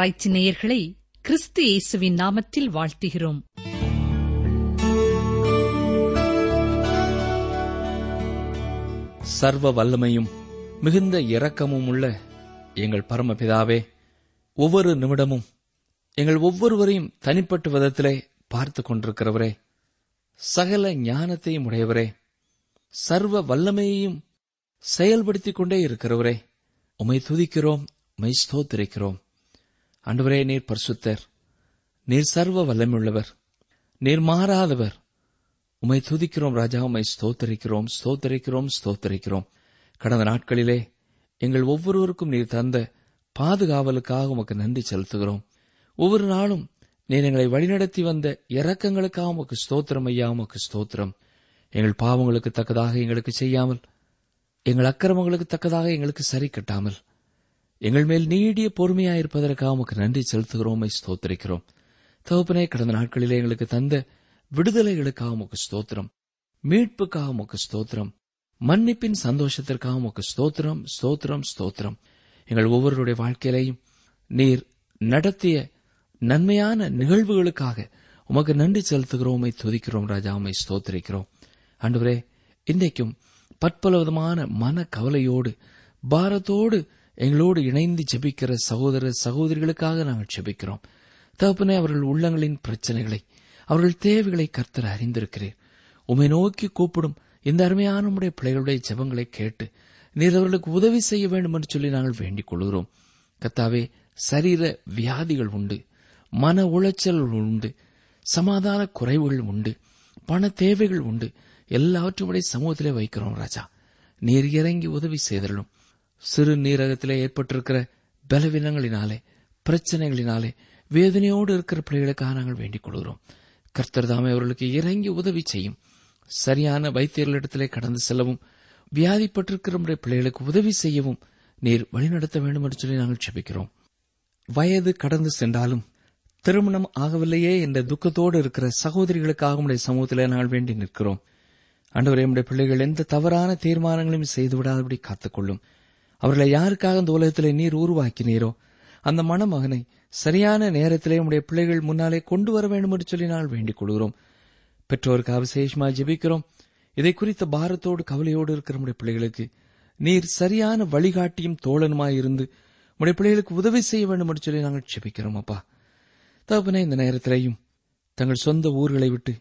ஆராய்ச்சி நேயர்களை கிறிஸ்து இயேசுவின் நாமத்தில் வாழ்த்துகிறோம். சர்வ வல்லமையும் மிகுந்த இரக்கமும் உள்ள எங்கள் பரமபிதாவே ஒவ்வொரு நிமிடமும் எங்கள் ஒவ்வொருவரையும் தனிப்பட்ட விதத்திலே பார்த்து கொண்டிருக்கிறவரே சகல ஞானத்தையும் உடையவரே சர்வ வல்லமையையும் செயல்படுத்திக் கொண்டே இருக்கிறவரே உமை துதிக்கிறோம் உமை ஸ்தோத்திரிக்கிறோம். அன்றுவரே நீர் பரிசுத்தர். நீர் சர்வ வல்லமையுள்ளவர். நீர் மாறாதவர். உமை துதிக்கிறோம் ராஜா உமை ஸ்தோத்தரிக்கிறோம் ஸ்தோத்தரிக்கிறோம் ஸ்தோத்தரிக்கிறோம். கடந்த நாட்களிலே எங்கள் ஒவ்வொருவருக்கும் நீர் தந்த பாதுகாவலுக்காக உமக்கு நன்றி செலுத்துகிறோம். ஒவ்வொரு நாளும் நீர் எங்களை வழிநடத்தி வந்த இரக்கங்களுக்காக உமக்கு ஸ்தோத்திரம் ஐயா உமக்கு ஸ்தோத்திரம். எங்கள் பாவங்களுக்கு தக்கதாக எங்களுக்கு செய்யாமல் எங்கள் அக்கிரமங்களுக்கு தக்கதாக எங்களுக்கு சரி கட்டாமல் எங்கள் மேல் நீடிய பொறுமையாயிருப்பதற்காக உமக்கு நன்றி செலுத்துகிறோம் ஸ்தோத்திரிக்கிறோம். தகப்பனே கடந்த நாட்களிலே எங்களுக்கு தந்த விடுதலைகளுக்காக உமக்கு ஸ்தோத்திரம் மீட்புக்காக உமக்கு ஸ்தோத்திரம் மன்னிப்பின் சந்தோஷத்திற்காக உமக்கு ஸ்தோத்திரம் ஸ்தோத்திரம் ஸ்தோத்திரம். எங்கள் ஒவ்வொருடைய வாழ்க்கையிலையும் நீர் நடத்திய நன்மையான நிகழ்வுகளுக்காக உமக்கு நன்றி செலுத்துகிறோம் துதிக்கிறோம் ராஜா உம்மை ஸ்தோத்திரிக்கிறோம். அன்றுவரே இன்றைக்கும் பற்பல விதமான மன கவலையோடு பாரத்தோடு எங்களோடு இணைந்து ஜெபிக்கிற சகோதர சகோதரிகளுக்காக நாங்கள் ஜெபிக்கிறோம். தகப்பனே அவர்கள் உள்ளங்களின் பிரச்சனைகளை அவர்கள் தேவைகளை கர்த்தர் அறிந்திருக்கிறீர். உமை நோக்கி கூப்பிடும் இந்த அருமையான உடைய பிள்ளைகளுடைய ஜெபங்களை கேட்டு நீர் அவர்களுக்கு உதவி செய்ய வேண்டும் என்று சொல்லி நாங்கள் வேண்டிக் கொள்கிறோம். கத்தாவே சரீர வியாதிகள் உண்டு மன உளைச்சல்கள் உண்டு சமாதான குறைவுகள் உண்டு பண தேவைகள் உண்டு. எல்லாவற்றும் உடைய சமூகத்திலே வைக்கிறோம் ராஜா. நீர் இறங்கி உதவி செய்தலும் சிறு நீரகத்திலே ஏற்பட்டிருக்கிற பலவீனங்களினாலே பிரச்சனைகளினாலே வேதனையோடு இருக்கிற பிள்ளைகளுக்காக நாங்கள் வேண்டிக் கொள்கிறோம். கர்த்தர் தாமே அவர்களுக்கு இறங்கி உதவி செய்யும். சரியான வைத்தியர்களிடத்திலே கடந்து செல்லவும் வியாதிப்பட்டிருக்கிற நம்முடைய பிள்ளைகளுக்கு உதவி செய்யவும் நீர் வழிநடத்த வேண்டும் என்று சொல்லி நாங்கள் செபிக்கிறோம் வயது கடந்து சென்றாலும் திருமணம் ஆகவில்லையே என்ற துக்கத்தோடு இருக்கிற சகோதரிகளுக்காக உடைய சமூகத்திலே நாங்கள் வேண்டி நிற்கிறோம். அன்றுவரே நம்முடைய பிள்ளைகள் எந்த தவறான தீர்மானங்களையும் செய்து விடாதபடி காத்துக்கொள்ளும். அவர்களை யாருக்காக இந்த உலகத்திலே நீர் உருவாக்கினீரோ? அந்த மணமகனை சரியான நேரத்திலே உடைய பிள்ளைகள் முன்னாலே கொண்டு வர வேண்டும் என்று சொல்லி நாள் வேண்டிக் கொள்கிறோம். பெற்றோருக்காக விசேஷமாக ஜெபிக்கிறோம். இதை குறித்த பாரத்தோடு கவலையோடு இருக்கிற நம்முடைய பிள்ளைகளுக்கு நீர் சரியான வழிகாட்டியும் தோழனுமாய் இருந்து உடைய பிள்ளைகளுக்கு உதவி செய்ய வேண்டும் என்று சொல்லி நாங்கள் ஜெபிக்கிறோம் அப்பா. தகப்பனே இந்த நேரத்திலேயும் தங்கள் சொந்த ஊர்களை விட்டு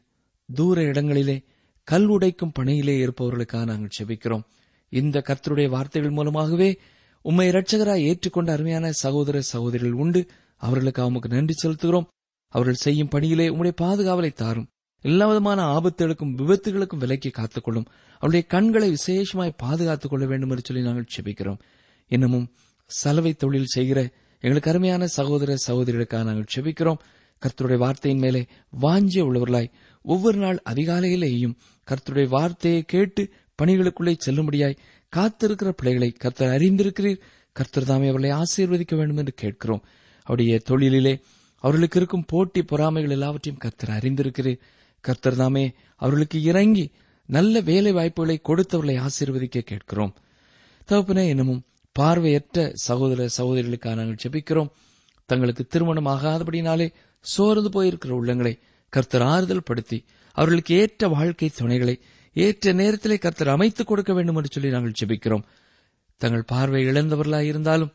தூர இடங்களிலே கல் உடைக்கும் பணியிலே இருப்பவர்களுக்காக நாங்கள் செபிக்கிறோம் இந்த கர்த்தருடைய வார்த்தைகள் மூலமாகவே உம்மை இரட்சகராய் ஏற்றுக்கொண்ட அருமையான சகோதர சகோதரிகள் உண்டு. அவர்களுக்கு அவமுக்கு நன்றி செலுத்துகிறோம். அவர்கள் செய்யும் பணியிலே உம்முடைய பாதுகாவலை தாரும். எல்லா விதமான ஆபத்துகளுக்கும் விபத்துகளுக்கும் விலக்கி காத்துக்கொள்ளும். அவருடைய கண்களை விசேஷமாய் பாதுகாத்துக் கொள்ள வேண்டும் என்று சொல்லி நாங்கள் செபிக்கிறோம். இன்னமும் சலவை தொழில் செய்கிற எங்களுக்கு அருமையான சகோதர சகோதரிகளுக்காக நாங்கள் செபிக்கிறோம். கர்த்தருடைய வார்த்தையின் மேலே வாஞ்சிய உள்ளவர்களாய் ஒவ்வொரு நாள் அதிகாலையிலேயும் கர்த்தருடைய வார்த்தையை கேட்டு பணிகளுக்குள்ளே செல்லும்படியாய் காத்திருக்கிற பிள்ளைகளை கர்த்தர் அறிந்திருக்கிறீர். கர்த்தர் தாமே அவர்களை ஆசீர்வதிக்க வேண்டும் என்று கேட்கிறோம். அவருடைய தொழிலிலே அவர்களுக்கு இருக்கும் போட்டி பொறாமைகள் எல்லாவற்றையும் கர்த்தர் அறிந்திருக்கிறீர். கர்த்தர் தாமே அவர்களுக்கு இறங்கி நல்ல வேலை வாய்ப்புகளை கொடுத்தவர்களை ஆசீர்வதிக்க கேட்கிறோம். தகப்பனே என்னமும் பார்வையற்ற சகோதர சகோதரிகளுக்காக நாங்கள் ஜெபிக்கிறோம். தங்களுக்கு திருமணம் ஆகாதபடினாலே சோர்ந்து போயிருக்கிற உள்ளங்களை கர்த்தர் ஆறுதல் படுத்தி அவர்களுக்கு ஏற்ற வாழ்க்கை துணைகளை ஏற்ற நேரத்திலே கர்த்தர் அமைத்துக் கொடுக்க வேண்டும் என்று சொல்லி நாங்கள் ஜெபிக்கிறோம். தங்கள் பார்வை இழந்தவர்களாய் இருந்தாலும்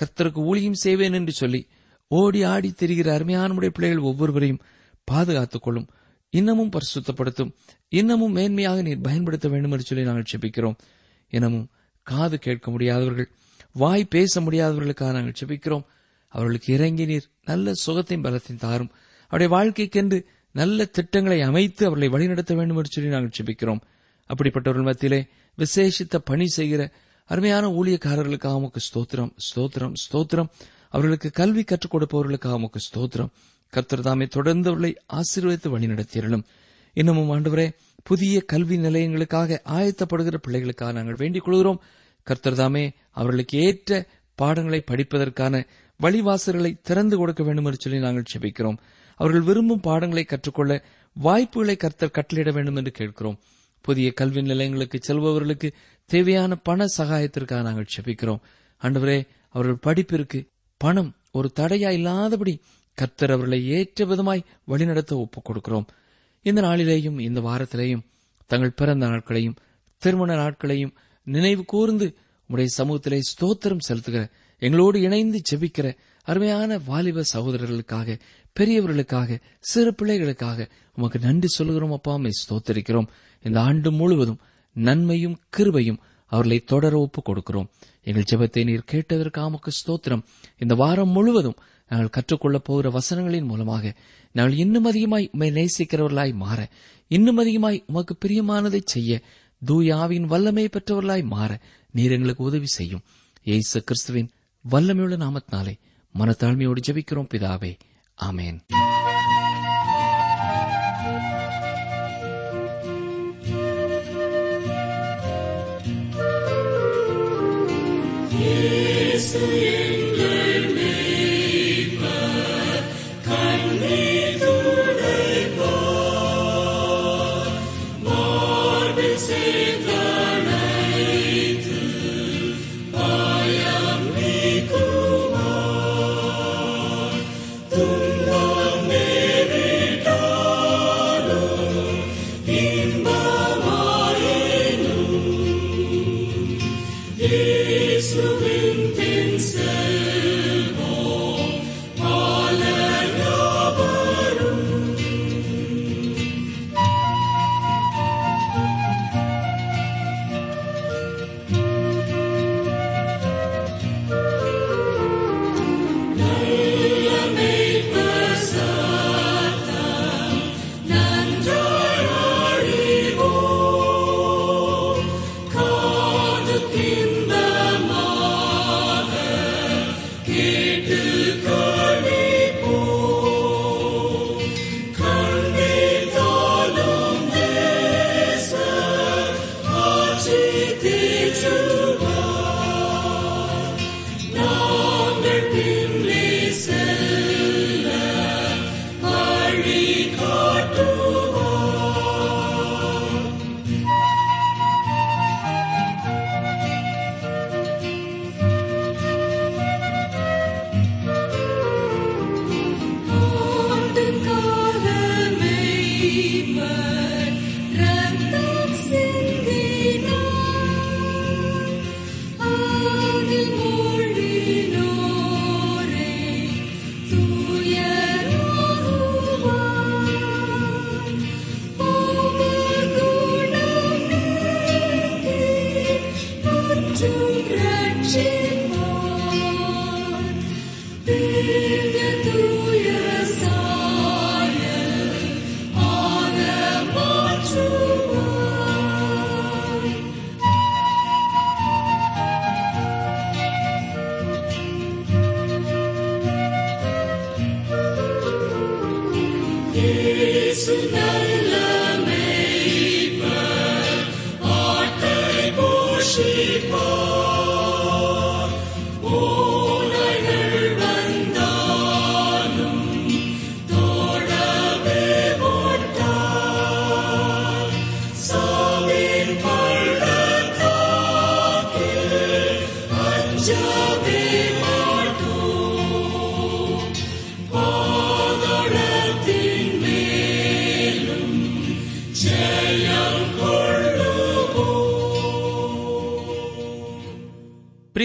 கர்த்தருக்கு ஊழியம் செய்வேன் என்று சொல்லி ஓடி ஆடி திரிகிற அருமையான பிள்ளைகள் ஒவ்வொருவரையும் பாதுகாத்துக் கொள்ளும். இன்னமும் பரிசுத்தப்படுத்தும். இன்னமும் மேன்மையாக நீர் பயன்படுத்த வேண்டும் என்று சொல்லி நாங்கள் செபிக்கிறோம் இன்னமும் காது கேட்க முடியாதவர்கள் வாய் பேச முடியாதவர்களுக்காக நாங்கள் செபிக்கிறோம் அவர்களுக்கு இறங்கி நீர் நல்ல சுகத்தையும் பலத்தையும் தாரும். அவருடைய வாழ்க்கைக்கென்று நல்ல திட்டங்களை அமைத்து அவர்களை வழிநடத்த வேண்டும் என்று சொல்லி நாங்கள் ஜெபிக்கிறோம் அப்படிப்பட்டவர்கள் மத்தியிலே விசேஷித்த பணி செய்கிற அருமையான ஊழியக்காரர்களுக்காக உமக்கு ஸ்தோத்திரம் ஸ்தோத்திரம் ஸ்தோத்திரம். அவர்களுக்கு கல்வி கற்றுக் கொடுப்பவர்களுக்காக உமக்கு ஸ்தோத்திரம். கர்த்தர் தாமே தொடர்ந்து அவர்களை ஆசீர்வதித்து வழிநடத்தியர்களும் இன்னமும் ஆண்டவரே புதிய கல்வி நிலையங்களுக்காக ஆயத்தப்படுகிற பிள்ளைகளுக்காக நாங்கள் வேண்டிக் கொள்கிறோம். கர்த்தர் தாமே அவர்களுக்கு ஏற்ற பாடங்களை படிப்பதற்கான வழிவாசல்களை திறந்து கொடுக்க வேண்டும் என்று சொல்லி நாங்கள் செபிக்கிறோம் அவர்கள் விரும்பும் பாடங்களை கற்றுக்கொள்ள வாய்ப்புகளை கர்த்தர் கட்டளையிட வேண்டும் என்று கேட்கிறோம். புதிய கல்வி நிலையங்களுக்கு செல்பவர்களுக்கு தேவையான பண சகாயத்திற்காக நாங்கள் செபிக்கிறோம் ஆண்டவரே அவர்கள் படிப்பிற்கு பணம் ஒரு தடையா இல்லாதபடி கர்த்தர் அவர்களை ஏற்ற விதமாய் வழிநடத்த ஒப்புக் கொடுக்கிறோம். இந்த நாளிலேயும் இந்த வாரத்திலேயும் தங்கள் பிறந்த நாட்களையும் திருமண நாட்களையும் நினைவு கூர்ந்து உடைய சமூகத்திலே ஸ்தோத்திரம் செலுத்துகிற எங்களோடு இணைந்து ஜெபிக்கிற அருமையான வாலிப சகோதரர்களுக்காக பெரியவர்களுக்காக சிறு பிள்ளைகளுக்காக உமக்கு நன்றி சொல்கிறோம் அப்பா ஸ்தோத்தரிக்கிறோம். இந்த ஆண்டு முழுவதும் நன்மையும் கிருபையும் அவர்களை தொடர ஒப்புக் கொடுக்கிறோம். எங்கள் ஜெபத்தை நீர் கேட்டதற்காமக்கு ஸ்தோத்திரம். இந்த வாரம் முழுவதும் நாங்கள் கற்றுக்கொள்ளப் போகிற வசனங்களின் மூலமாக நாங்கள் இன்னும் அதிகமாய் உம்மை நேசிக்கிறவர்களாய் மாற இன்னும் அதிகமாய் உமக்கு பிரியமானதை செய்ய தூயாவின் வல்லமை பெற்றவர்களாய் மாற நீர் எங்களுக்கு உதவி செய்யும். இயேசு கிறிஸ்துவின் வல்லமையுள்ள நாமத்தினாலே மனத்தாழ்மையோடு ஜெபிக்கிறோம் பிதாவே. ஆமேன்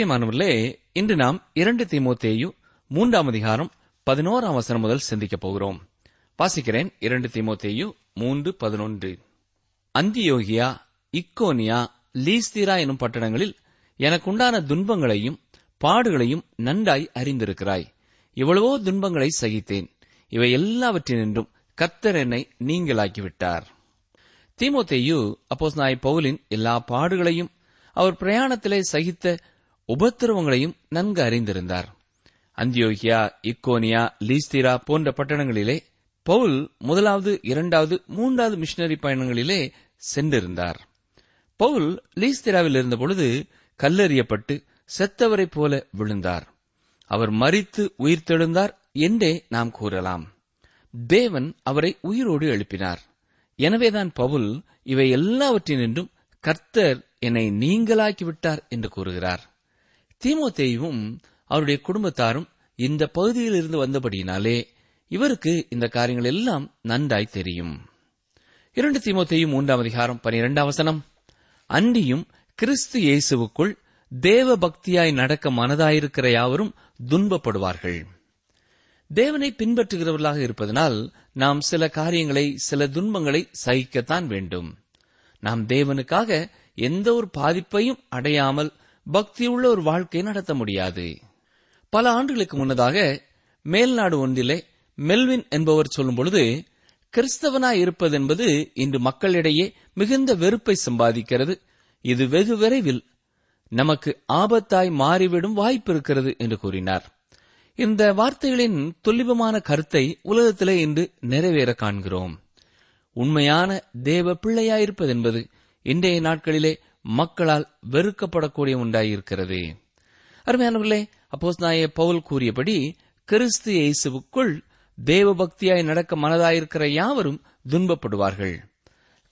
பிரியமானவர்களே இன்று நாம் இரண்டு திமுத்தேயு மூன்றாம் அதிகாரம் பதினோராம் வசனம் முதல் சிந்திக்கப் போகிறோம். வாசிக்கிறேன் இரண்டு திமுத்தேயு மூன்று பதினொன்று. அந்தியோகியா இக்கோனியா லீஸ்திரா எனும் பட்டணங்களில் எனக்குண்டான துன்பங்களையும் பாடுகளையும் நன்றாய் அறிந்திருக்கிறாய். இவ்வளவோ துன்பங்களை சகித்தேன். இவை எல்லாவற்றினின்றும் கர்த்தர் என்னை நீங்களாக்கிவிட்டார். தீமோத்தேயு அப்போஸ் நாய் பவுலின் எல்லா பாடுகளையும் அவர் பிரயாணத்திலே சகித்த உபத்திரவங்களையும் நன்கு அறிந்திருந்தார். அந்தியோகியா இக்கோனியா லீஸ்திரா போன்ற பட்டணங்களிலே பவுல் முதலாவது இரண்டாவது மூன்றாவது மிஷினரி பயணங்களிலே சென்றிருந்தார். பவுல் லீஸ்திராவில் இருந்தபொழுது கல்லறியப்பட்டு செத்தவரைப் போல விழுந்தார். அவர் மறித்து உயிர்த்தெழுந்தார் என்றே நாம் கூறலாம். தேவன் அவரை உயிரோடு எழுப்பினார். எனவேதான் பவுல் இவை எல்லாவற்றினின்றும் கர்த்தர் என்னை நீங்களாக்கிவிட்டார் என்று கூறுகிறார். தீமோத்தேயும் அவருடைய குடும்பத்தாரும் இந்த பகுதியில் இருந்து வந்தபடியினாலே இவருக்கு இந்த காரியங்கள் எல்லாம் நன்றாய் தெரியும். இரண்டு தீமோத்தையும் மூன்றாம் அதிகாரம் பனிரெண்டாம் வசனம். அன்றியும் கிறிஸ்து இயேசுவுக்குள் தேவ பக்தியாய் நடக்க மனதாயிருக்கிற யாவரும் துன்பப்படுவார்கள். தேவனை பின்பற்றுகிறவர்களாக இருப்பதனால் நாம் சில காரியங்களை சில துன்பங்களை சகிக்கத்தான் வேண்டும். நாம் தேவனுக்காக எந்த ஒரு பாதிப்பையும் அடையாமல் பக்தியுள்ள ஒரு வாழ்க்கை நடத்த முடியாது. பல ஆண்டுகளுக்கு முன்னதாக மேல்நாடு ஒன்றிலே மெல்வின் என்பவர் சொல்லும் பொழுது கிறிஸ்தவனாய் இருப்பது என்பது இன்று மக்களிடையே மிகுந்த வெறுப்பை சம்பாதிக்கிறது. இது வெகு விரைவில் நமக்கு ஆபத்தாய் மாறிவிடும் வாய்ப்பு இருக்கிறது என்று கூறினார். இந்த வார்த்தைகளின் துல்லிபமான கருத்தை உலகத்திலே இன்று நிறைவேற காண்கிறோம். உண்மையான தேவ பிள்ளையாயிருப்பது என்பது இன்றைய நாட்களிலே மக்களால் வெறுக்கப்படக்கூடிய உண்டாயிருக்கிறது. அருமையானவர்களே அப்போஸ் நாய பவுல் கூறியபடி கிறிஸ்து இயேசுவுக்குள் தேவ பக்தியாய் நடக்க மனதாயிருக்கிற யாவரும் துன்பப்படுவார்கள்.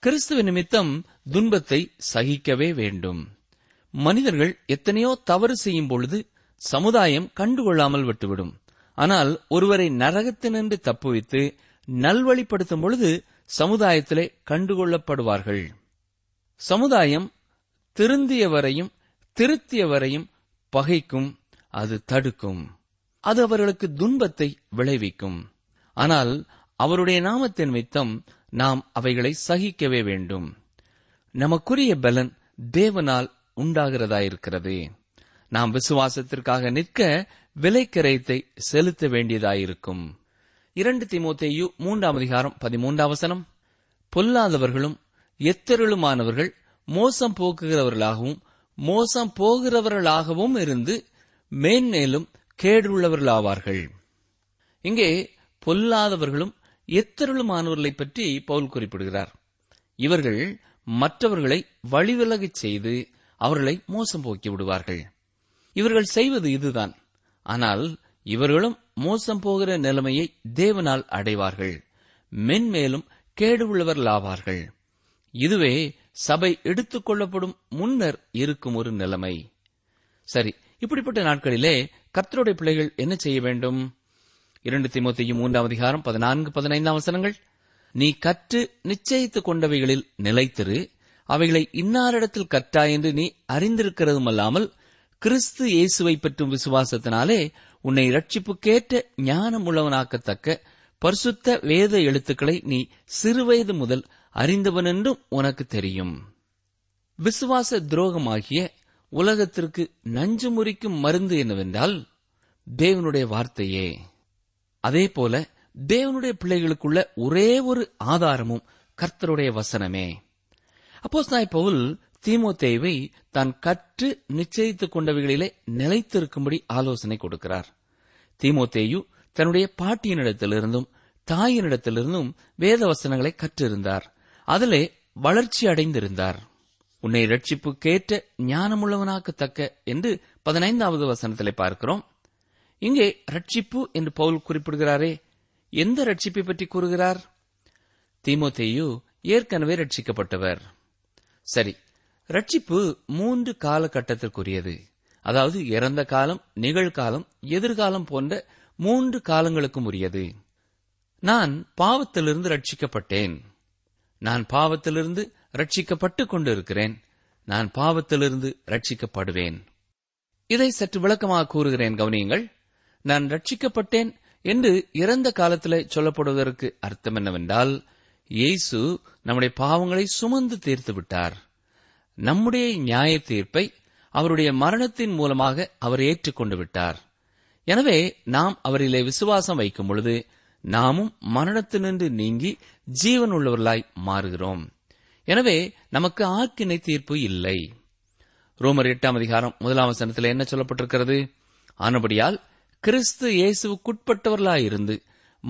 கிறிஸ்துவ நிமித்தம் துன்பத்தை சகிக்கவே வேண்டும். மனிதர்கள் எத்தனையோ தவறு செய்யும் பொழுது சமுதாயம் கண்டுகொள்ளாமல் விட்டுவிடும். ஆனால் ஒருவரை நரகத்தினின்று தப்புவித்து நல்வழிப்படுத்தும் பொழுது சமுதாயத்திலே கண்டுகொள்ளப்படுவார்கள். சமுதாயம் திருந்தியவரையும் திருத்தியவரையும் பகைக்கும் அது தடுக்கும். அது அவர்களுக்கு துன்பத்தை விளைவிக்கும். ஆனால் அவருடைய நாமத்தின் மித்தம் நாம் அவைகளை சகிக்கவே வேண்டும். நமக்குரிய பலன் தேவனால் உண்டாகிறதாயிருக்கிறது. நாம் விசுவாசத்திற்காக நிற்க விலைக்கரையத்தை செலுத்த வேண்டியதாயிருக்கும். இரண்டு திமுத்தையு மூன்றாம் அதிகாரம் பதிமூன்றாம் வசனம். பொல்லாதவர்களும் எத்தருளுமானவர்கள் மோசம் போக்குகிறவர்களாகவும் மோசம் போகிறவர்களாகவும் இருந்து மேன்மேலும் கேடுள்ளவர்களாவார்கள். இங்கே பொல்லாதவர்களும் எத்தருளுமானவர்களை பற்றி பவுல் குறிப்பிடுகிறார். இவர்கள் மற்றவர்களை வழிவிலகச் செய்து அவர்களை மோசம் போக்கி விடுவார்கள். இவர்கள் செய்வது இதுதான். ஆனால் இவர்களும் மோசம் போகிற நிலைமையை தேவனால் அடைவார்கள். மென்மேலும் கேடு உள்ளவர்களாவார்கள் இதுவே சபை எடுத்துக் கொள்ளப்படும் முன்னர் இருக்கும் ஒரு நிலைமை. சரி இப்படிப்பட்ட நாட்களிலே கர்த்தருடைய பிள்ளைகள் என்ன செய்ய வேண்டும்? இரண்டு திமுத்தையும் மூன்றாம் அதிகாரம் பதினான்கு பதினைந்தாம் வசனங்கள். நீ கற்று நிச்சயித்துக் கொண்டவைகளில் நிலைத்திரு. அவைகளை இன்னாரிடத்தில் கற்றாய் என்று நீ அறிந்திருக்கிறதும் அல்லாமல் கிறிஸ்து இயேசுவை பற்றும் விசுவாசத்தினாலே உன்னை ரட்சிப்புக்கேற்ற ஞானம் உள்ளவனாக்கத்தக்க பரிசுத்த வேத எழுத்துக்களை நீ சிறுவயது முதல் அறிந்தவன் என்றும் உனக்கு தெரியும். விசுவாச துரோகமாகிய உலகத்திற்கு நஞ்சு முறிக்கும் மருந்து என்னவென்றால் தேவனுடைய வார்த்தையே. அதே போல தேவனுடைய பிள்ளைகளுக்குள்ள ஒரே ஒரு ஆதாரமும் கர்த்தருடைய வசனமே. அப்போஸ் நாய் பவுல் தீமோத்தேவை தான் கற்று நிச்சயித்துக் கொண்டவைகளிலே நிலைத்திருக்கும்படி ஆலோசனை கொடுக்கிறார். தீமோத்தேயு தன்னுடைய பாட்டியனிடத்திலிருந்தும் தாயினிடத்திலிருந்தும் வேத வசனங்களை கற்றிருந்தார். அதிலே வளர்ச்சி அடைந்திருந்தார். உன்னை ரட்சிப்புக்கேற்ற ஞானமுள்ளவனாக்கத்தக்க என்று பதினைந்தாவது வசனத்திலே பார்க்கிறோம். இங்கே ரட்சிப்பு என்று பவுல் குறிப்பிடுகிறாரே எந்த ரட்சிப்பை பற்றி கூறுகிறார்? தீமோத்தேயு ஏற்கனவே ரட்சிக்கப்பட்டவர். சரி ரட்சிப்பு மூன்று காலகட்டத்திற்குரியது. அதாவது இறந்த காலம் நிகழ்காலம் எதிர்காலம் போன்ற மூன்று காலங்களுக்கும் உரியது. நான் பாவத்திலிருந்து ரட்சிக்கப்பட்டேன். நான் பாவத்திலிருந்து ரட்சிக்கப்பட்டுக் கொண்டிருக்கிறேன். நான் பாவத்திலிருந்து ரட்சிக்கப்படுவேன் இதை சற்று விளக்கமாக கூறுகிறேன் கவனியுங்கள். நான் ரட்சிக்கப்பட்டேன் என்று இறந்த காலத்தில் சொல்லப்படுவதற்கு அர்த்தம் என்னவென்றால் இயேசு நம்முடைய பாவங்களை சுமந்து தீர்த்து விட்டார். நம்முடைய நியாய தீர்ப்பை அவருடைய மரணத்தின் மூலமாக அவர் ஏற்றுக்கொண்டு விட்டார். எனவே நாம் அவரிலே விசுவாசம் வைக்கும் பொழுது நாமும் மரணத்தினின்று நீங்கி ஜீவனுள்ளவர்களாய் மாறுகிறோம். எனவே நமக்கு ஆக்கினை தீர்ப்பு இல்லை. ரோமர் எட்டாம் அதிகாரம் முதலாம் வசனத்தில் என்ன சொல்லப்பட்டிருக்கிறது? ஆனபடியால் கிறிஸ்து இயேசுவுக்குட்பட்டவர்களாயிருந்து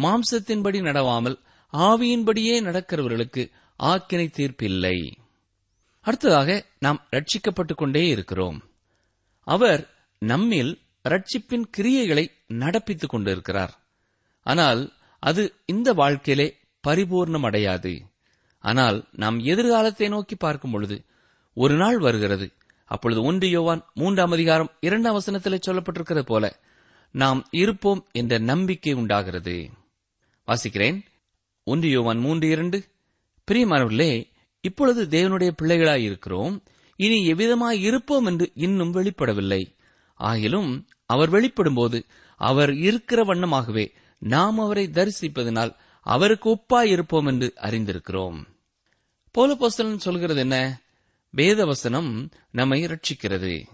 மாம்சத்தின்படி நடவாமல் ஆவியின்படியே நடக்கிறவர்களுக்கு ஆக்கினை தீர்ப்பில்லை. அடுத்ததாக நாம் ரட்சிக்கப்பட்டுக் கொண்டே இருக்கிறோம். அவர் நம்மில் ரட்சிப்பின் கிரியைகளை நடப்பித்துக் கொண்டிருக்கிறார். ஆனால் அது இந்த வாழ்க்கையிலே பரிபூர்ணம் அடையாது ஆனால் நாம் எதிர்காலத்தை நோக்கி பார்க்கும் பொழுது ஒரு நாள் வருகிறது. அப்பொழுது ஒன்று யோவான் மூன்றாம் அதிகாரம் இரண்டாம் வசனத்திலே சொல்லப்பட்டிருக்கிறது போல நாம் இருப்போம் என்ற நம்பிக்கை உண்டாகிறது. வாசிக்கிறேன். ஒன்று யோவான் மூன்று இரண்டு. பிரியமானவர்களே இப்பொழுது தேவனுடைய பிள்ளைகளாய் இருக்கிறோம். இனி எவ்விதமாய் இருப்போம் என்று இன்னும் வெளிப்படவில்லை. ஆகிலும் அவர் வெளிப்படும்போது அவர் இருக்கிற வண்ணமாகவே நாம் அவரை தரிசிப்பதனால் அவருக்கு ஒப்பாய் இருப்போம் என்று அறிந்திருக்கிறோம். போலபோசலன் சொல்கிறது என்ன? வேதவசனம் நம்மை ரட்சிக்கிறது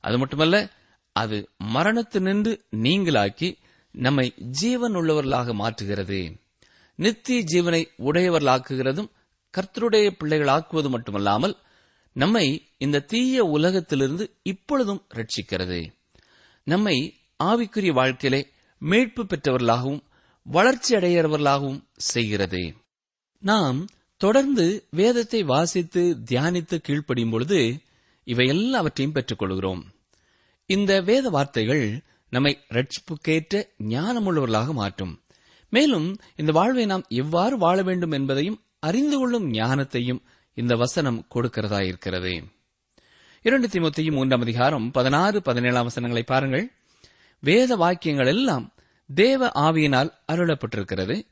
அது மட்டுமல்ல அது மரணத்து நின்று நீங்களாக்கி நம்மை ஜீவன் உள்ளவர்களாக மாற்றுகிறது. நித்திய ஜீவனை உடையவர்களாக்குகிறதும் கர்த்தருடைய பிள்ளைகளாக்குவது மட்டுமல்லாமல் நம்மை இந்த தீய உலகத்திலிருந்து இப்பொழுதும் ரட்சிக்கிறது நம்மை ஆவிக்குரிய வாழ்க்கையிலே மீட்பு பெற்றவர்களாகவும் வளர்ச்சி அடைகிறவர்களாகவும் செய்கிறது. நாம் தொடர்ந்து வேதத்தை வாசித்து தியானித்து கீழ்ப்படியும் பொழுது இவை எல்லாவற்றையும் பெற்றுக்கொள்கிறோம். இந்த வேத வார்த்தைகள் நம்மை ரட்சிப்புக்கேற்ற ஞானமுள்ளவர்களாக மாற்றும். மேலும் இந்த வாழ்வை நாம் எவ்வாறு வாழ வேண்டும் என்பதையும் அறிந்து கொள்ளும் ஞானத்தையும் இந்த வசனம் கொடுக்கிறதா இருக்கிறது. இரண்டு திமுத்தையும் மூன்றாம் அதிகாரம் பதினாறு பதினேழாம் வசனங்களை பாருங்கள். வேத வாக்கியங்கள் எல்லாம் தேவ ஆவியினால் அருளப்பட்டிருக்கிறது.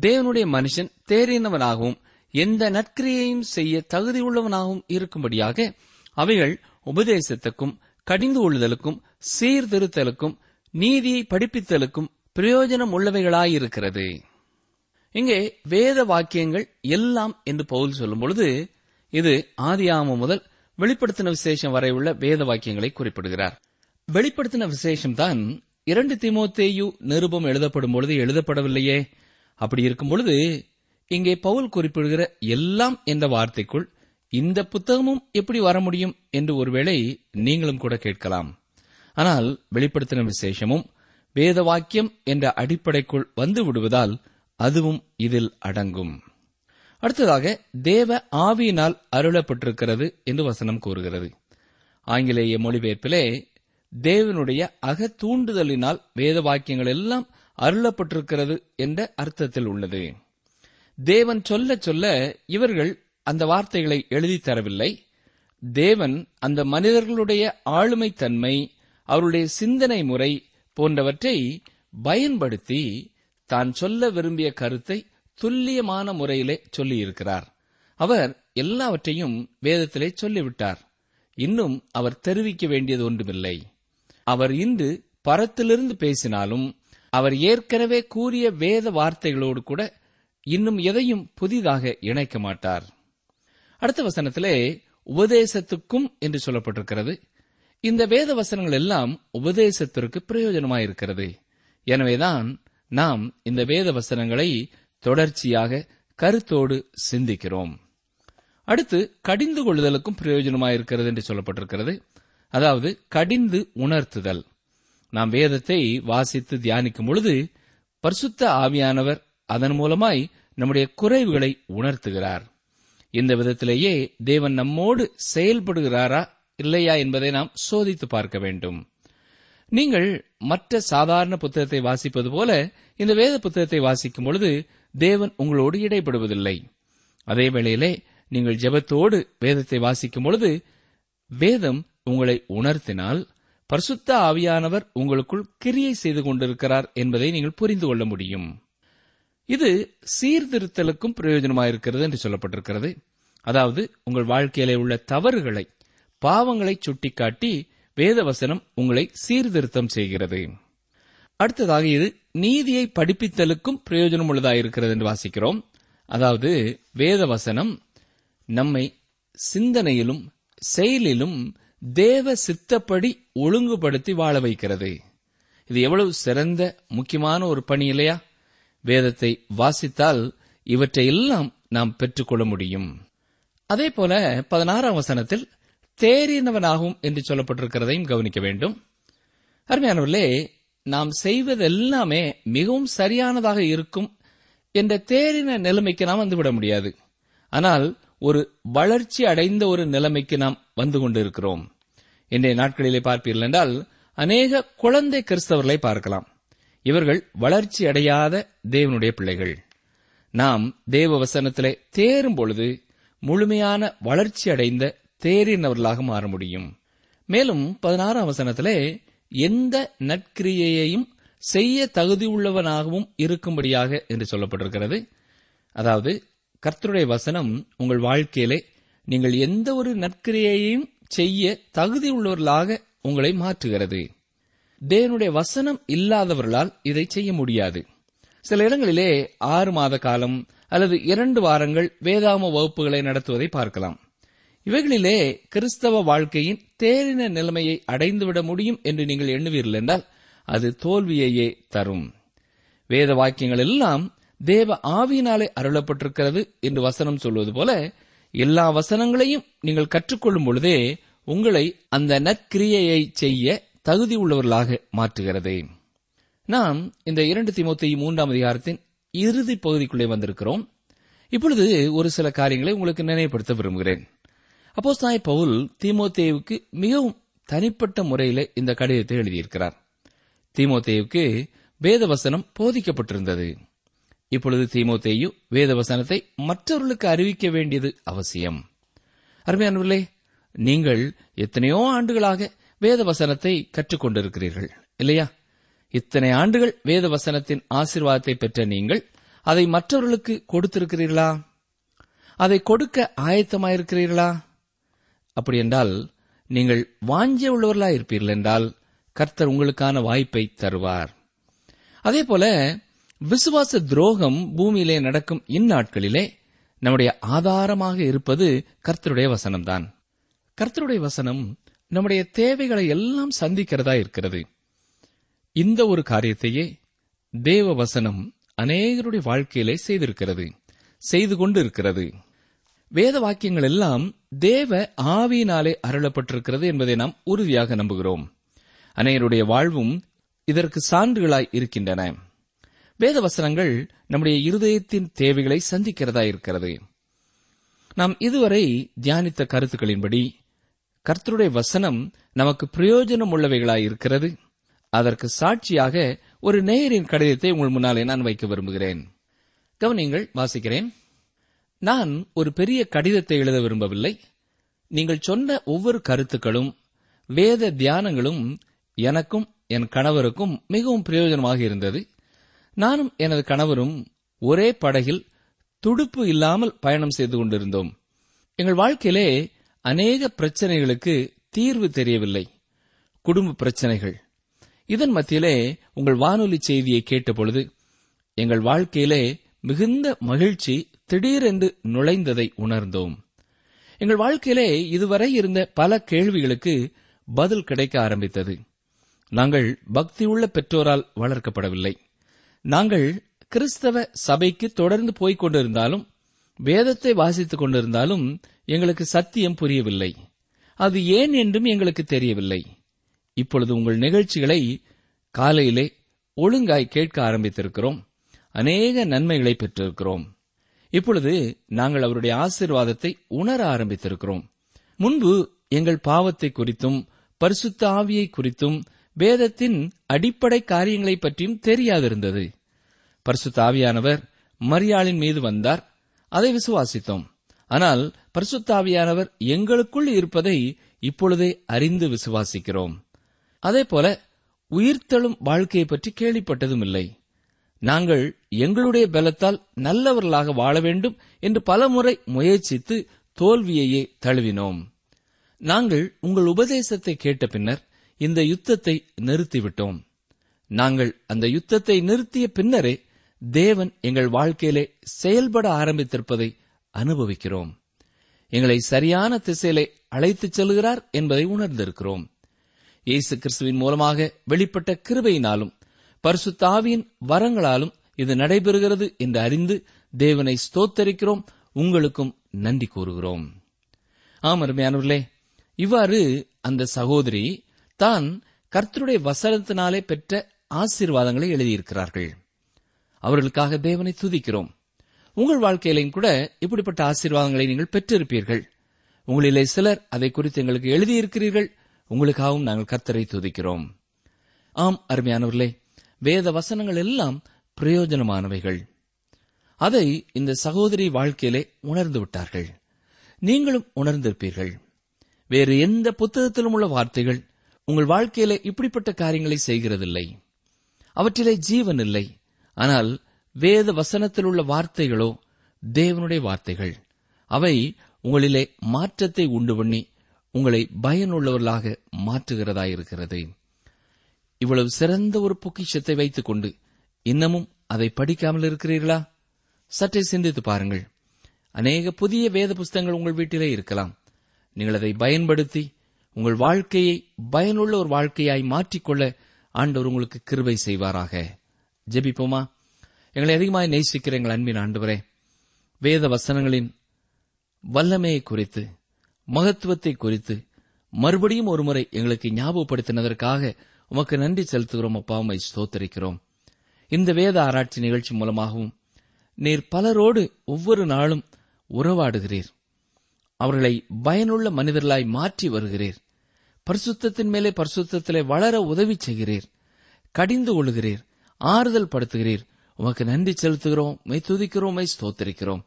தேவனுடைய மனுஷன் தேறினவனாகவும் எந்த நற்கிரியையும் செய்ய தகுதியுள்ளவனாகவும் இருக்கும்படியாக அவைகள் உபதேசத்துக்கும் கடிந்து கொள்ளுதலுக்கும் சீர்திருத்தலுக்கும் நீதியை படிப்பித்தலுக்கும் பிரயோஜனம் உள்ளவைகளாயிருக்கிறது. இங்கே வேத வாக்கியங்கள் எல்லாம் என்று பவுல் சொல்லும் பொழுது இது ஆதியாமம் முதல் வெளிப்படுத்தின விசேஷம் வரை உள்ள வேத வாக்கியங்களை குறிப்பிடுகிறார். வெளிப்படுத்தின விசேஷம்தான் இரண்டு திமோத்தேயு நிருபம் எழுதப்படும் பொழுது எழுதப்படவில்லையே? அப்படி இருக்கும் பொழுது இங்கே பவுல் குறிப்பிடுகிற எல்லாம் என்ற வார்த்தைக்குள் இந்த புத்தகமும் எப்படி வர முடியும் என்று ஒருவேளை நீங்களும் கூட கேட்கலாம். ஆனால் வெளிப்படுத்தின விசேஷமும் வேத வாக்கியம் என்ற அடிப்படைக்குள் வந்து விடுவதால் அதுவும் இதில் அடங்கும். அடுத்ததாக தேவ ஆவியினால் அருளப்பட்டிருக்கிறது என்று வசனம் கூறுகிறது. ஆங்கிலேய மொழிபெயர்ப்பிலே தேவனுடைய அக தூண்டுதலினால் வேத வாக்கியங்கள் எல்லாம் அருளப்பட்டிருக்கிறது என்ற அர்த்தத்தில் உள்ளது. தேவன் சொல்ல சொல்ல இவர்கள் அந்த வார்த்தைகளை எழுதி தரவில்லை. தேவன் அந்த மனிதர்களுடைய ஆளுமை தன்மை அவருடைய சிந்தனை முறை போன்றவற்றை பயன்படுத்தி தான் சொல்ல விரும்பிய கருத்தை துல்லியமான முறையிலே சொல்லியிருக்கிறார். அவர் எல்லாவற்றையும் வேதத்திலே சொல்லிவிட்டார். இன்னும் அவர் தெரிவிக்க வேண்டியது ஒன்றுமில்லை. அவர் இன்று பரத்திலிருந்து பேசினாலும் அவர் ஏற்கனவே கூறிய வேத வார்த்தைகளோடு கூட இன்னும் எதையும் புதிதாக இணைக்க மாட்டார். அடுத்த வசனத்திலே உபதேசத்துக்கும் என்று சொல்லப்பட்டிருக்கிறது. இந்த வேத வசனங்கள் எல்லாம் உபதேசத்திற்கு பிரயோஜனமாயிருக்கிறது எனவேதான் நாம் இந்த வேத வசனங்களை தொடர்ச்சியாக கருத்தோடு சிந்திக்கிறோம். அடுத்து கடிந்து கொள்ளுதலுக்கும் பிரயோஜனமாயிருக்கிறது என்று சொல்லப்பட்டிருக்கிறது. அதாவது கடிந்து உணர்த்துதல். நாம் வேதத்தை வாசித்து தியானிக்கும் பொழுது பரிசுத்த ஆவியானவர் அதன் மூலமாய் நம்முடைய குறைவுகளை உணர்த்துகிறார். இந்த விதத்திலேயே தேவன் நம்மோடு செயல்படுகிறாரா இல்லையா என்பதை நாம் சோதித்து பார்க்க வேண்டும். நீங்கள் மற்ற சாதாரண புத்தகத்தை வாசிப்பது போல இந்த வேத புத்தகத்தை வாசிக்கும் பொழுது தேவன் உங்களோடு இடைப்படுவதில்லை. அதே வேளையிலே நீங்கள் ஜெபத்தோடு வேதத்தை வாசிக்கும் பொழுது வேதம் உங்களை உணர்த்தினால் பரிசுத்த ஆவியானவர் உங்களுக்குள் கிரியை செய்து கொண்டிருக்கிறார் என்பதை நீங்கள் புரிந்து கொள்ள முடியும். இது சீர்திருத்தலுக்கும் பிரயோஜனமாயிருக்கிறது என்று சொல்லப்பட்டிருக்கிறது. அதாவது உங்கள் வாழ்க்கையிலே உள்ள தவறுகளை பாவங்களை சுட்டிக்காட்டி வேதவசனம் உங்களை சீர்திருத்தம் செய்கிறது. அடுத்ததாக இது நீதியை படிப்பித்தலுக்கும் பிரயோஜனம் உள்ளதாயிருக்கிறது என்று வாசிக்கிறோம். அதாவது வேதவசனம் நம்மை சிந்தனையிலும் செயலிலும் தேவ சித்தப்படி ஒழுங்குபடுத்தி வாழ வைக்கிறது. இது எவ்வளவு சிறந்த முக்கியமான ஒரு பணி இல்லையா? வேதத்தை வாசித்தால் இவற்றையெல்லாம் நாம் பெற்றுக்கொள்ள முடியும். அதே போல பதினாறாம் வசனத்தில் தேறினவனாகும் என்று சொல்லப்பட்டிருக்கிறதையும் கவனிக்க வேண்டும். அருமையானவர்களே நாம் செய்வதெல்லாமே மிகவும் சரியானதாக இருக்கும் என்ற தேறின நிலைமைக்கு நாம் வந்துவிட முடியாது. ஆனால் ஒரு வளர்ச்சி அடைந்த ஒரு நிலைமைக்கு நாம் வந்து கொண்டிருக்கிறோம். இன்றைய நாட்களிலே பார்ப்பீர்கள் என்றால் அநேக குழந்தை கிறிஸ்தவர்களை பார்க்கலாம். இவர்கள் வளர்ச்சி அடையாத தேவனுடைய பிள்ளைகள். நாம் தேவ வசனத்திலே தேரும் பொழுது முழுமையான வளர்ச்சி அடைந்த தேறினவர்களாக மாற முடியும். மேலும் பதினாறாம் வசனத்திலே எந்த நற்கிரியையையும் செய்ய தகுதியுள்ளவனாகவும் இருக்கும்படியாக என்று சொல்லப்பட்டிருக்கிறது. அதாவது கர்த்தருடைய வசனம் உங்கள் வாழ்க்கையிலே நீங்கள் எந்த ஒரு நற்கிரியையையும் செய்ய தகுதியுள்ளவர்களாக உங்களை மாற்றுகிறது. தேவனுடைய வசனம் இல்லாதவர்களால் இதை செய்ய முடியாது. சில இடங்களிலே ஆறு மாத காலம் அல்லது இரண்டு வாரங்கள் வேதாம வகுப்புகளை நடத்துவதை பார்க்கலாம். இவைகளிலே கிறிஸ்தவ வாழ்க்கையின் தேரின நிலைமையை அடைந்துவிட முடியும் என்று நீங்கள் எண்ணுவீர்கள் என்றால் அது தோல்வியையே தரும். வேத வாக்கியங்கள் எல்லாம் தேவ ஆவியினாலே அருளப்பட்டிருக்கிறது என்று வசனம் சொல்வது போல எல்லா வசனங்களையும் நீங்கள் கற்றுக்கொள்ளும் பொழுதே உங்களை அந்த நற்கிரியையை செய்ய தகுதி உள்ளவர்களாக மாற்றுகிறது. நாம் இந்த இரண்டு திமுத்தி மூன்றாம் அதிகாரத்தின் இறுதி பகுதிக்குள்ளே வந்திருக்கிறோம். இப்பொழுது ஒரு சில காரியங்களை உங்களுக்கு நினைவுபடுத்த விரும்புகிறேன். அப்போ சாய் பவுல் தீமோத்தேவுக்கு மிகவும் தனிப்பட்ட முறையில் இந்த கடிதத்தை எழுதியிருக்கிறார். தீமோத்தேவுக்கு வேதவசனம் போதிக்கப்பட்டிருந்தது. இப்பொழுது தீமோத்தேயு வேதவசனத்தை மற்றவர்களுக்கு அறிவிக்க வேண்டியது அவசியம். அருமையானவர்களே நீங்கள் எத்தனையோ ஆண்டுகளாக வேதவசனத்தை கற்றுக்கொண்டிருக்கிறீர்கள் இல்லையா? இத்தனை ஆண்டுகள் வேதவசனத்தின் ஆசீர்வாதத்தை பெற்ற நீங்கள் அதை மற்றவர்களுக்கு கொடுத்திருக்கிறீர்களா? அதை கொடுக்க ஆயத்தமாயிருக்கிறீர்களா? அப்படி என்றால் நீங்கள் வாஞ்சிய உள்ளவர்களா இருப்பீர்கள் என்றால் கர்த்தர் உங்களுக்கான வாய்ப்பை தருவார். அதே போல விசுவாச துரோகம் பூமியிலே நடக்கும் இந்நாட்களிலே நம்முடைய ஆதாரமாக இருப்பது கர்த்தருடைய வசனம்தான். கர்த்தருடைய வசனம் நம்முடைய தேவைகளை எல்லாம் சந்திக்கிறதா இருக்கிறது. இந்த ஒரு காரியத்தையே தேவ வசனம் அநேகருடைய வாழ்க்கையிலே செய்திருக்கிறது செய்து கொண்டு இருக்கிறது வேத வாக்கியங்கள் எல்லாம் தேவ ஆவியினாலே அருளப்பட்டிருக்கிறது என்பதை நாம் உறுதியாக நம்புகிறோம். அநேகருடைய வாழ்வும் இதற்கு சான்றுகளாய் இருக்கின்றன. வேத வசனங்கள் நம்முடைய இருதயத்தின் தேவைகளை சந்திக்கிறதா இருக்கிறது. நாம் இதுவரை தியானித்த கருத்துக்களின்படி கர்த்தருடைய வசனம் நமக்கு பிரயோஜனம் உள்ளவைகளாய் இருக்கிறது. அதற்கு சாட்சியாக ஒரு நேயரின் கடிதத்தை உங்கள் முன்னாலே நான் வைக்க விரும்புகிறேன். கவனிங்கள் வாசிக்கிறேன். நான் ஒரு பெரிய கடிதத்தை எழுத விரும்பவில்லை. நீங்கள் சொன்ன ஒவ்வொரு கருத்துக்களும் வேத தியானங்களும் எனக்கும் என் கணவருக்கும் மிகவும் பிரயோஜனமாக இருந்தது. நானும் எனது கணவரும் ஒரே படகில் துடுப்பு இல்லாமல் பயணம் செய்து கொண்டிருந்தோம். எங்கள் வாழ்க்கையிலே அநேக பிரச்சனைகளுக்கு தீர்வு தெரியவில்லை. குடும்ப பிரச்சனைகள். இதன் மத்தியிலே உங்கள் வானொலி செய்தியை கேட்டபொழுது எங்கள் வாழ்க்கையிலே மிகுந்த மகிழ்ச்சி திடீரென்று நுழைந்ததை உணர்ந்தோம். எங்கள் வாழ்க்கையிலே இதுவரை இருந்த பல கேள்விகளுக்கு பதில் கிடைக்க ஆரம்பித்தது. நாங்கள் பக்தியுள்ள பெற்றோரால் வளர்க்கப்படவில்லை. நாங்கள் கிறிஸ்தவ சபைக்கு தொடர்ந்து போய்க் கொண்டிருந்தாலும் வேதத்தை வாசித்துக் கொண்டிருந்தாலும் எங்களுக்கு சத்தியம் புரியவில்லை. அது ஏன் என்றும் எங்களுக்கு தெரியவில்லை. இப்பொழுது உங்கள் நிகழ்ச்சிகளை காலையிலே ஒழுங்காய் கேட்க ஆரம்பித்திருக்கிறோம். அநேக நன்மைகளை பெற்றிருக்கிறோம். இப்பொழுது நாங்கள் அவருடைய ஆசீர்வாதத்தை உணர ஆரம்பித்திருக்கிறோம். முன்பு எங்கள் பாவத்தை குறித்தும் பரிசுத்த ஆவியை குறித்தும் வேதத்தின் அடிப்படை காரியங்களை பற்றியும் தெரியாதிருந்தது. பரிசு தாவியானவர் மரியாளின் மீது வந்தார். அதை விசுவாசித்தோம். ஆனால் பரிசுத்தாவியானவர் எங்களுக்குள் இருப்பதை இப்பொழுதே அறிந்து விசுவாசிக்கிறோம். அதேபோல உயிர்த்தெழும் வாழ்க்கையை பற்றி கேள்விப்பட்டதும் இல்லை நாங்கள் எங்களுடைய பலத்தால் நல்லவர்களாக வாழ வேண்டும் என்று பலமுறை முயற்சித்து தோல்வியையே தழுவினோம். நாங்கள் உங்கள் உபதேசத்தை கேட்ட பின்னர் இந்த யுத்தத்தை நிறுத்திவிட்டோம். நாங்கள் அந்த யுத்தத்தை நிறுத்திய பின்னரே தேவன் எங்கள் வாழ்க்கையிலே செயல்பட ஆரம்பித்திருப்பதை அனுபவிக்கிறோம். எங்களை சரியான திசையிலே அழைத்துச் செல்கிறார் என்பதை உணர்ந்திருக்கிறோம். இயேசு கிறிஸ்துவின் மூலமாக வெளிப்பட்ட கிருபையினாலும் பரிசுத்தாவியின் வரங்களாலும் இது நடைபெறுகிறது என்று அறிந்து தேவனை ஸ்தோத்தரிக்கிறோம். உங்களுக்கும் நன்றி கூறுகிறோம். ஆம் அருமையானவர்களே இவ்வாறு அந்த சகோதரி தான் கர்த்தருடைய வசனத்தினாலே பெற்ற ஆசீர்வாதங்களை எழுதியிருக்கிறார்கள். அவர்களுக்காக தேவனை துதிக்கிறோம். உங்கள் வாழ்க்கையிலையும் கூட இப்படிப்பட்ட ஆசீர்வாதங்களை நீங்கள் பெற்றிருப்பீர்கள். உங்களிலே சிலர் அதை குறித்து எங்களுக்கு எழுதியிருக்கிறீர்கள். உங்களுக்காகவும் நாங்கள் கர்த்தரை துதிக்கிறோம். ஆம் அருமையானவர்களே வேத வசனங்கள் எல்லாம் பிரயோஜனமானவைகள். அதை இந்த சகோதரி வாழ்க்கையிலே உணர்ந்து விட்டார்கள். நீங்களும் உணர்ந்திருப்பீர்கள். வேறு எந்த புத்தகத்திலும் உள்ள வார்த்தைகள் உங்கள் வாழ்க்கையிலே இப்படிப்பட்ட காரியங்களை செய்கிறதில்லை. அவற்றிலே ஜீவன் இல்லை. ஆனால் வேத வசனத்தில் உள்ள வார்த்தைகளோ தேவனுடைய வார்த்தைகள். அவை உங்களிலே மாற்றத்தை உண்டு பண்ணி உங்களை பயனுள்ளவர்களாக மாற்றுகிறதாயிருக்கிறது. இவ்வளவு சிறந்த ஒரு பொக்கிஷத்தை வைத்துக் கொண்டு இன்னமும் அதை படிக்காமல் இருக்கிறீர்களா? சற்றே சிந்தித்து பாருங்கள். அநேக புதிய வேத புஸ்தகங்கள் உங்கள் வீட்டிலே இருக்கலாம். நீங்கள் அதை பயன்படுத்தி உங்கள் வாழ்க்கையை பயனுள்ள ஒரு வாழ்க்கையாய் மாற்றிக்கொள்ள ஆண்டவர் உங்களுக்கு கிருபை செய்வாராக. ஜெபிப்போமா? எங்களை அதிகமாய் நேசிக்கிற எங்கள் அன்பின் ஆண்டவரே வேத வசனங்களின் வல்லமையை குறித்து மகத்துவத்தை குறித்து மறுபடியும் ஒருமுறை எங்களுக்கு ஞாபகப்படுத்தினதற்காக உமக்கு நன்றி செலுத்துகிறோம் அப்பா உமை ஸ்தோத்தரிக்கிறோம். இந்த வேத ஆராய்ச்சி நிகழ்ச்சி மூலமாகவும் நீர் பலரோடு ஒவ்வொரு நாளும் உறவாடுகிறீர். அவர்களை பயனுள்ள மனிதர்களாய் மாற்றி வருகிறீர். பரிசுத்தத்தின் மேலே பரிசுத்தத்திலே வளர உதவி செய்கிறீர். கடிந்து கொள்கிறீர். ஆறுதல் படுத்துகிறீர் உமக்கு நன்றி செலுத்துகிறோம் மை துதிக்கிறோம் மை ஸ்தோத்தரிக்கிறோம்.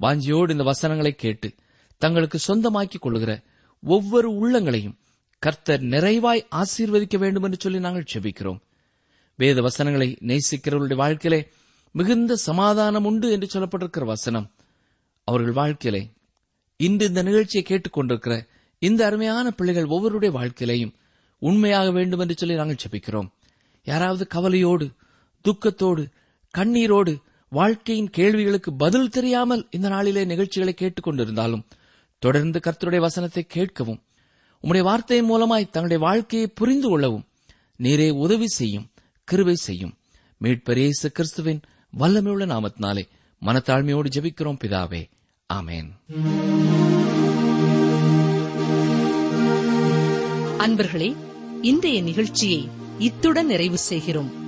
வாஞ்சியோடு இந்த வசனங்களை கேட்டு தங்களுக்கு சொந்தமாக்கிக் கொள்கிற ஒவ்வொரு உள்ளங்களையும் கர்த்தர் நிறைவாய் ஆசீர்வதிக்க வேண்டும் என்று சொல்லி நாங்கள் செபிக்கிறோம். வேத வசனங்களை நேசிக்கிறவர்களுடைய வாழ்க்கையிலே மிகுந்த சமாதானம் உண்டு என்று சொல்லப்பட்டிருக்கிற வசனம். அவர்கள் வாழ்க்கையிலே இன்று இந்த நிகழ்ச்சியை கேட்டுக்கொண்டிருக்கிற இந்த அருமையான பிள்ளைகள் ஒவ்வொருடைய வாழ்க்கையிலையும் உண்மையாக வேண்டும் என்று சொல்லி நாங்கள் செபிக்கிறோம். யாராவது கவலையோடு துக்கத்தோடு கண்ணீரோடு வாழ்க்கையின் கேள்விகளுக்கு பதில் தெரியாமல் இந்த நாளிலே நிகழ்ச்சிகளை கேட்டுக்கொண்டிருந்தாலும் தொடர்ந்து கர்த்தருடைய வசனத்தை கேட்கவும் உம்முடைய வார்த்தையின் மூலமாய் தங்களுடைய வாழ்க்கையை புரிந்து கொள்ளவும் நீரே உதவி செய்யும் கிருவை செய்யும். மீட்பரேசு கிறிஸ்துவின் வல்லமையுள்ள நாமத்தினாலே மனத்தாழ்மையோடு ஜெபிக்கிறோம் பிதாவே. ஆமேன். அன்பர்களே இன்றைய நிகழ்ச்சியை இத்துடன் நிறைவு செய்கிறோம்.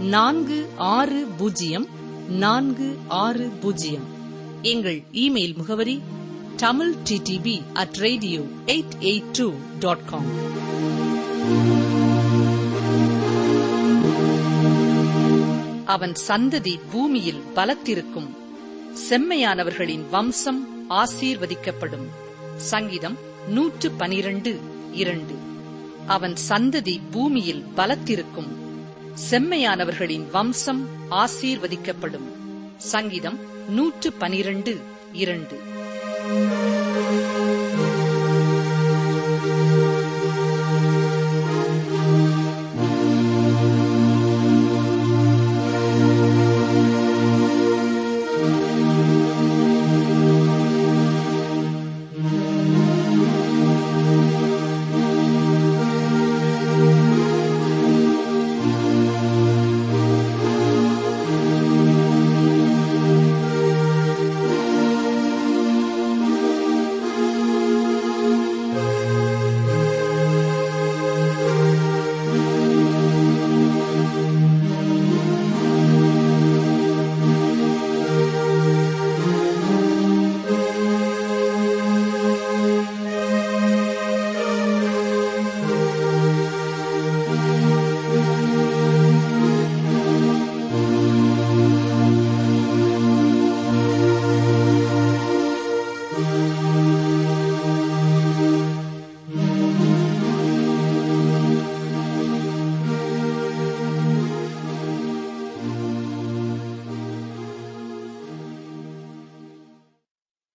நான்கு ஆறு பூஜ்ஜியம் நான்கு ஆறு பூஜ்ஜியம். எங்கள் இமெயில் முகவரி Tamil DDP at radio eight eight two dot com. அவன் சந்ததி பூமியில் பலத்திருக்கும். செம்மையானவர்களின் வம்சம் ஆசீர்வதிக்கப்படும். சங்கீதம் நூற்று பனிரண்டு இரண்டு. அவன் சந்ததி பூமியில் பலத்திருக்கும். செம்மையானவர்களின் வம்சம் ஆசீர்வதிக்கப்படும். சங்கீதம் நூற்று பனிரண்டு இரண்டு.